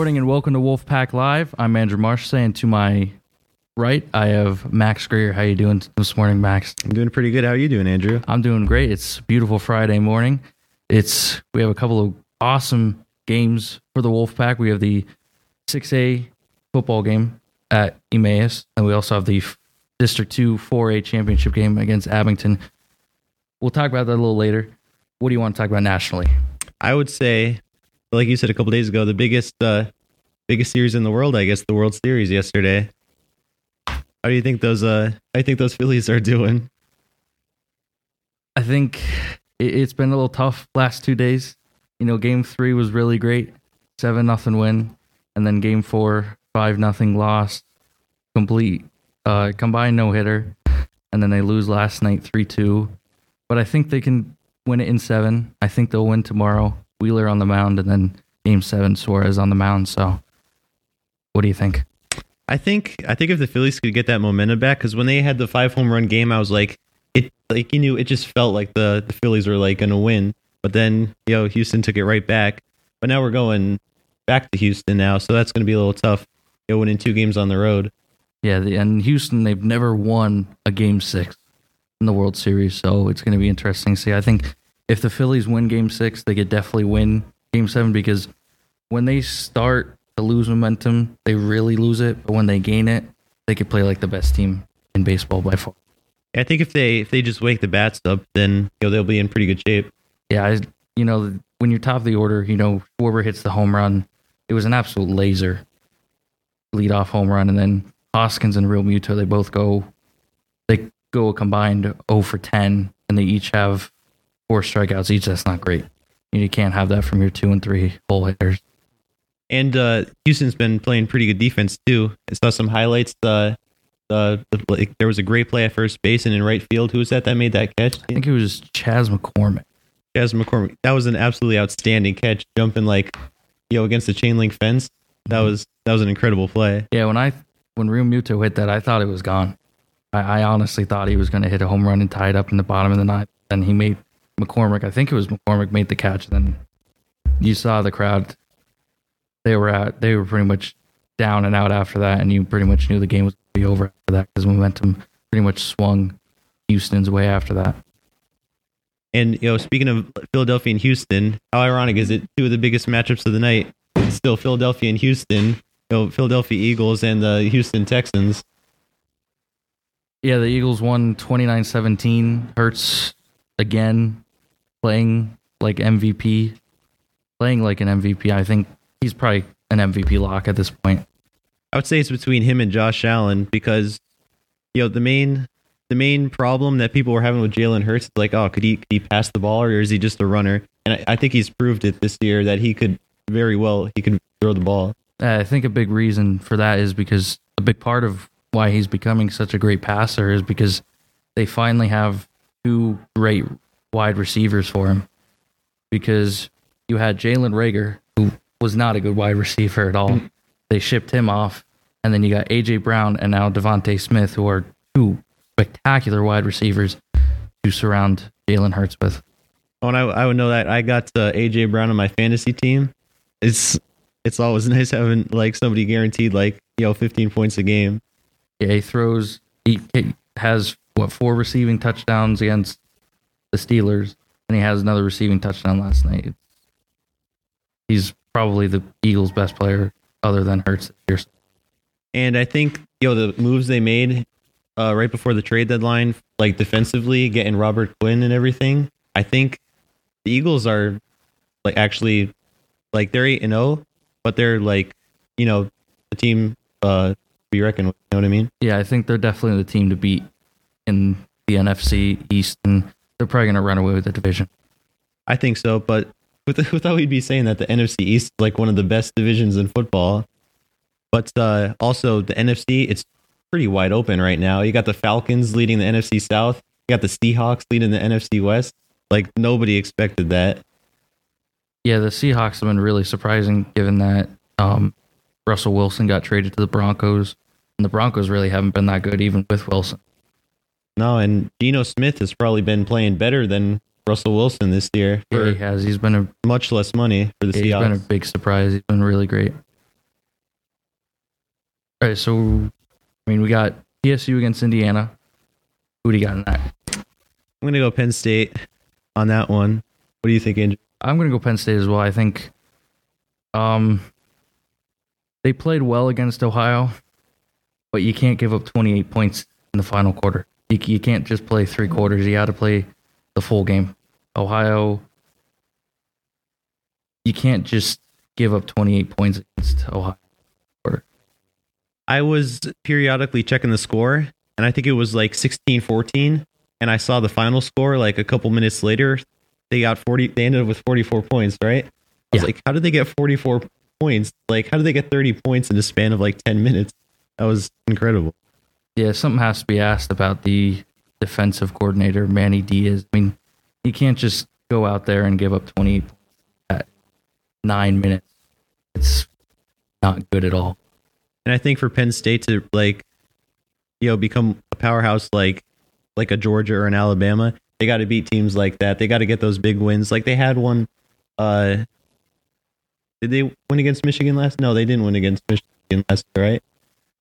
morning and welcome to Wolfpack Live. I'm Andrew Marshallsay, and to my right, I have Max Gregor. How you doing this morning, Max? I'm doing pretty good. How are you doing, Andrew? I'm doing great. It's a beautiful Friday morning. It's we have a couple of awesome games for the Wolfpack. We have the 6A football game at Emmaus, and we also have the District 2 4A championship game against Abington. We'll talk about that a little later. What do you want to talk about nationally? I would say, like you said a couple days ago, the biggest uh, biggest series in the world, I guess, the World Series yesterday. How do you think those uh I think those Phillies are doing? I think it, it's been a little tough last two days. You know, game three was really great, seven nothing win, and then game four, five nothing loss, complete uh, combined no hitter, and then they lose last night three two. But I think they can win it in seven. I think they'll win tomorrow. Wheeler on the mound, and then game seven, Suarez on the mound. So, what do you think? I think I think if the Phillies could get that momentum back, because when they had the five home run game, I was like, it like you knew it just felt like the the Phillies were like gonna win. But then you know Houston took it right back. But now we're going back to Houston now, so that's gonna be a little tough. You know, winning two games on the road. Yeah, the, and Houston, they've never won a game six in the World Series, so it's going to be interesting to see. I think if the Phillies win game six, they could definitely win game seven because when they start to lose momentum, they really lose it. But when they gain it, they could play like the best team in baseball by far. I think if they if they just wake the bats up, then you know they'll be in pretty good shape. Yeah, I, you know, when you're top of the order, you know, Schwarber hits the home run. It was an absolute laser lead off home run, and then Hoskins and Realmuto, they both go, they go a combined 0 for 10, and they each have four strikeouts each. That's not great. You can't have that from your two and three hole hitters. And uh, Houston's been playing pretty good defense too. I saw some highlights. Uh, uh, the, like, there was a great play at first base and in right field. Who was that that made that catch? I think it was Chas McCormick. Chas McCormick. That was an absolutely outstanding catch, jumping like you know against the chain link fence. That was that was an incredible play. Yeah, when I when Realmuto hit that, I thought it was gone. I, I honestly thought he was going to hit a home run and tie it up in the bottom of the ninth. and he made McCormick. I think it was McCormick made the catch. And then you saw the crowd. They were out. They were pretty much down and out after that, and you pretty much knew the game was going to be over after that because momentum pretty much swung Houston's way after that. And you know, speaking of Philadelphia and Houston, how ironic is it? Two of the biggest matchups of the night, still Philadelphia and Houston. You know, Philadelphia Eagles and the Houston Texans. Yeah, the Eagles won 29-17. Hurts again playing like MVP, playing like an MVP. I think he's probably an MVP lock at this point. I would say it's between him and Josh Allen because you know the main the main problem that people were having with Jalen Hurts is like, oh, could he could he pass the ball or is he just a runner? And I, I think he's proved it this year that he could very well he could throw the ball. Uh, I think a big reason for that is because a big part of why he's becoming such a great passer is because they finally have two great wide receivers for him. Because you had Jalen Reagor, who was not a good wide receiver at all. They shipped him off, and then you got AJ Brown and now DeVonta Smith, who are two spectacular wide receivers to surround Jalen Hurts with. Oh, and I, I would know that I got uh, AJ Brown on my fantasy team. It's it's always nice having like somebody guaranteed like you know 15 points a game. Yeah, he throws. He, he has what four receiving touchdowns against the Steelers, and he has another receiving touchdown last night. He's probably the Eagles' best player, other than Hurts this year. And I think you know the moves they made uh, right before the trade deadline, like defensively, getting Robert Quinn and everything. I think the Eagles are like actually like they're eight and zero, but they're like you know the team uh be reckoned with. You know what I mean? Yeah, I think they're definitely the team to beat in the NFC East, and they're probably going to run away with the division. I think so, but with without we'd be saying that the NFC East is like one of the best divisions in football. But uh, also the NFC, it's pretty wide open right now. You got the Falcons leading the NFC South. You got the Seahawks leading the NFC West. Like nobody expected that. Yeah, the Seahawks have been really surprising given that um, Russell Wilson got traded to the Broncos, and the Broncos really haven't been that good even with Wilson. No, and Geno Smith has probably been playing better than Russell Wilson this year Yeah, he has. He's been a much less money for the Seahawks. he's been a big surprise. He's been really great. All right, so I mean, we got PSU against Indiana. Who do you got in that? I'm gonna go Penn State on that one. What do you think, Andrew? I'm going to go Penn State as well. I think um, they played well against Ohio, but you can't give up 28 points in the final quarter. You, you can't just play three quarters. You got to play the full game. Ohio, you can't just give up 28 points against Ohio. I was periodically checking the score, and I think it was like 16 14. And I saw the final score like a couple minutes later. They got 40, they ended up with 44 points, right? I was Yeah. like, how did they get 44 points? Like, how did they get 30 points in the span of like 10 minutes? That was incredible. Yeah, something has to be asked about the defensive coordinator, Manny Diaz. I mean, you can't just go out there and give up 20 at nine minutes. It's not good at all. And I think for Penn State to like, you know, become a powerhouse like like a Georgia or an Alabama, they got to beat teams like that. They got to get those big wins. Like they had one. Uh, did they win against Michigan last? No, they didn't win against Michigan last, right?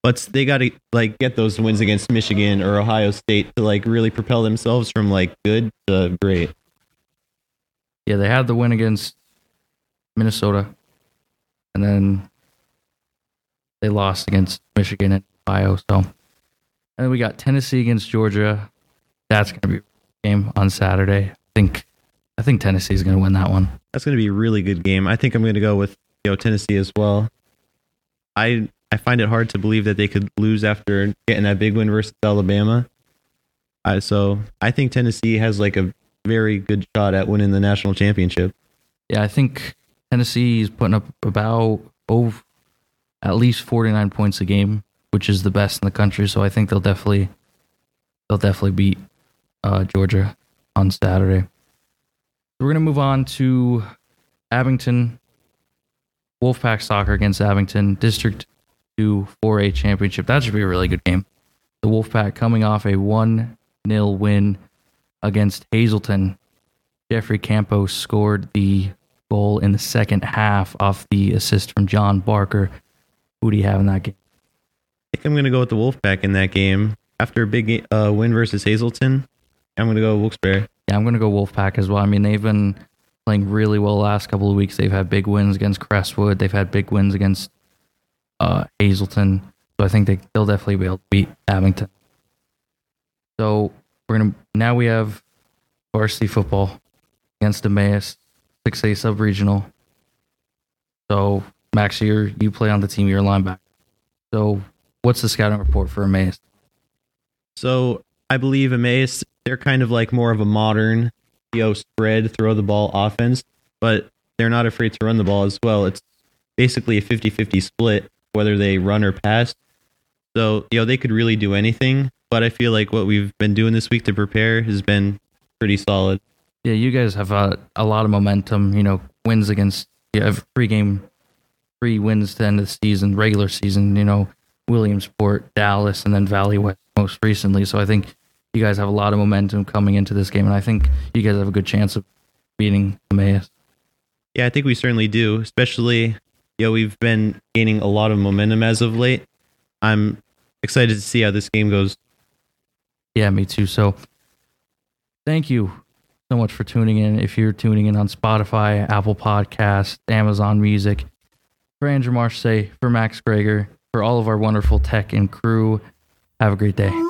But they got to like get those wins against Michigan or Ohio State to like really propel themselves from like good to great. Yeah, they had the win against Minnesota, and then they lost against Michigan and Ohio. So, and then we got Tennessee against Georgia. That's going to be a game on Saturday. I think. I think Tennessee's going to win that one. That's going to be a really good game. I think I'm going to go with you know Tennessee as well. I I find it hard to believe that they could lose after getting that big win versus Alabama. I so I think Tennessee has like a very good shot at winning the national championship. Yeah, I think Tennessee is putting up about over at least 49 points a game, which is the best in the country. So I think they'll definitely they'll definitely beat uh, Georgia on Saturday. We're gonna move on to Abington Wolfpack soccer against Abington District Two 4A championship. That should be a really good game. The Wolfpack coming off a one 0 win against Hazleton. Jeffrey Campos scored the goal in the second half off the assist from John Barker. Who do you have in that game? I think I'm going to go with the Wolfpack in that game after a big uh, win versus Hazleton. I'm going to go Wilkes-Barre. Yeah, I'm going to go Wolfpack as well. I mean, they've been playing really well the last couple of weeks. They've had big wins against Crestwood. They've had big wins against uh, Hazleton. So I think they, they'll definitely be able to beat Abington. So we're gonna now we have varsity football against Emmaus, 6A sub regional. So Max, you you play on the team. You're a linebacker. So what's the scouting report for Emmaus? So I believe Emmaus, they're kind of like more of a modern, know, spread, throw the ball offense, but they're not afraid to run the ball as well. It's basically a 50 50 split, whether they run or pass. So, you know, they could really do anything, but I feel like what we've been doing this week to prepare has been pretty solid. Yeah, you guys have a, a lot of momentum. You know, wins against you have three game, three wins to end of the season, regular season. You know, Williamsport, Dallas, and then Valley West most recently. So I think you guys have a lot of momentum coming into this game, and I think you guys have a good chance of beating Emmaus. Yeah, I think we certainly do, especially, know, we've been gaining a lot of momentum as of late. I'm excited to see how this game goes. Yeah, me too. So thank you so much for tuning in. If you're tuning in on Spotify, Apple Podcast, Amazon Music, for Andrew Marshallsay, for Max Gregor, for all of our wonderful tech and crew, have a great day.